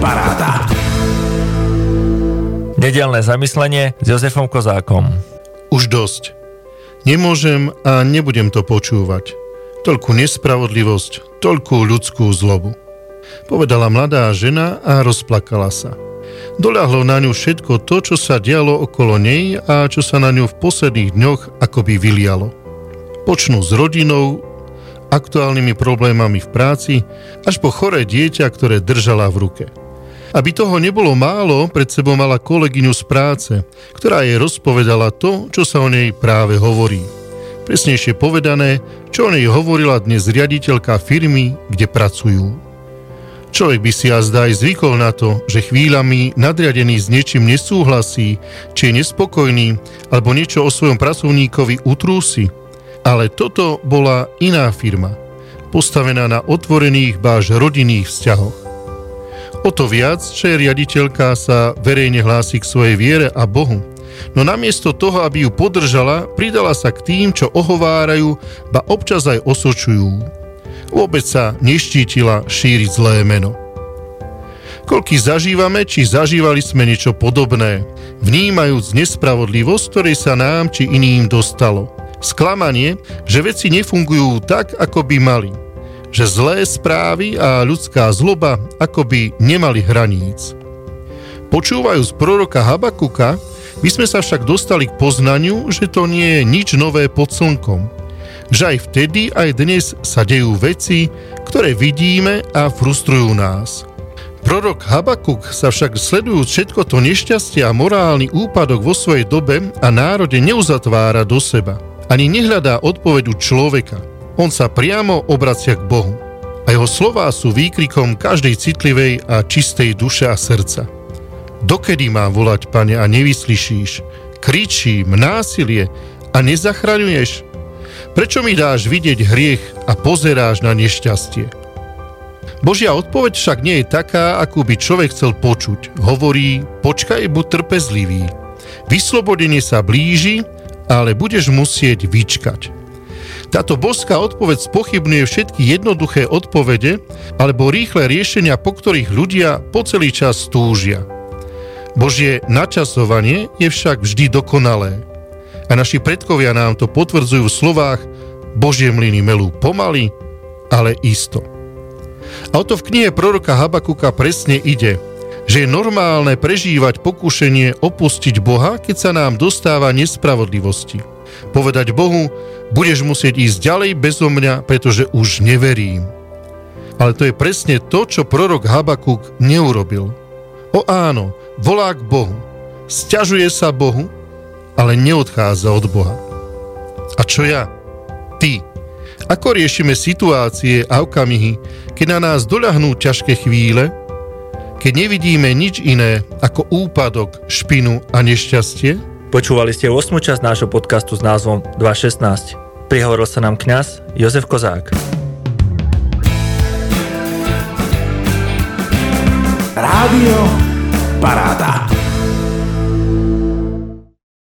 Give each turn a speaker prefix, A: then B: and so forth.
A: Paráda.
B: Nedelné zamyslenie s Jozefom Kozákom.
C: Už dosť. Nemôžem a nebudem to počúvať. Toľkú nespravodlivosť, toľkú ľudskú zlobu. Povedala mladá žena a rozplakala sa. Doľahlo na ňu všetko to, čo sa dialo okolo nej a čo sa na ňu v posledných dňoch akoby vylialo. Počnú s rodinou, aktuálnymi problémami v práci, až po choré dieťa, ktoré držala v ruke – aby toho nebolo málo, pred sebou mala kolegyňu z práce, ktorá jej rozpovedala to, čo sa o nej práve hovorí. Presnejšie povedané, čo o nej hovorila dnes riaditeľka firmy, kde pracujú. Človek by si azda aj zvykol na to, že chvíľami nadriadený s niečím nesúhlasí, či je nespokojný, alebo niečo o svojom pracovníkovi utrúsi. Ale toto bola iná firma, postavená na otvorených báž rodinných vzťahoch. O to viac, že riaditeľka sa verejne hlási k svojej viere a Bohu. No namiesto toho, aby ju podržala, pridala sa k tým, čo ohovárajú, ba občas aj osočujú. Vôbec sa neštítila šíriť zlé meno. Koľky zažívame, či zažívali sme niečo podobné, vnímajúc nespravodlivosť, ktorej sa nám či iným dostalo. Sklamanie, že veci nefungujú tak, ako by mali – že zlé správy a ľudská zloba akoby nemali hraníc. Počúvajúc proroka Habakuka, by sme sa však dostali k poznaniu, že to nie je nič nové pod slnkom. Že aj vtedy, aj dnes sa dejú veci, ktoré vidíme a frustrujú nás. Prorok Habakuk sa však sledujúc všetko to nešťastie a morálny úpadok vo svojej dobe a národe neuzatvára do seba. Ani nehľadá odpovedu človeka – on sa priamo obracia k Bohu. A jeho slová sú výkrikom každej citlivej a čistej duše a srdca. Dokedy mám volať, pane, a nevyslyšíš? Kričím, násilie a nezachraňuješ? Prečo mi dáš vidieť hriech a pozeráš na nešťastie? Božia odpoveď však nie je taká, akú by človek chcel počuť. Hovorí, počkaj, buď trpezlivý. Vyslobodenie sa blíži, ale budeš musieť vyčkať. Táto boská odpoveď spochybňuje všetky jednoduché odpovede alebo rýchle riešenia, po ktorých ľudia po celý čas túžia. Božie načasovanie je však vždy dokonalé. A naši predkovia nám to potvrdzujú v slovách Božie mlyny melú pomaly, ale isto. A o to v knihe proroka Habakuka presne ide, že je normálne prežívať pokušenie opustiť Boha, keď sa nám dostáva nespravodlivosti. Povedať Bohu, budeš musieť ísť ďalej bezo mňa, pretože už neverím. Ale to je presne to, čo prorok Habakuk neurobil. O áno, volá k Bohu, sťažuje sa Bohu, ale neodchádza od Boha. A čo ja? Ty. Ako riešime situácie a okamihy, keď na nás doľahnú ťažké chvíle, keď nevidíme nič iné ako úpadok, špinu a nešťastie?
B: Počúvali ste 8. časť nášho podcastu s názvom 216. Prihovoril sa nám kňaz Jozef Kozák.
A: Rádio Paráda.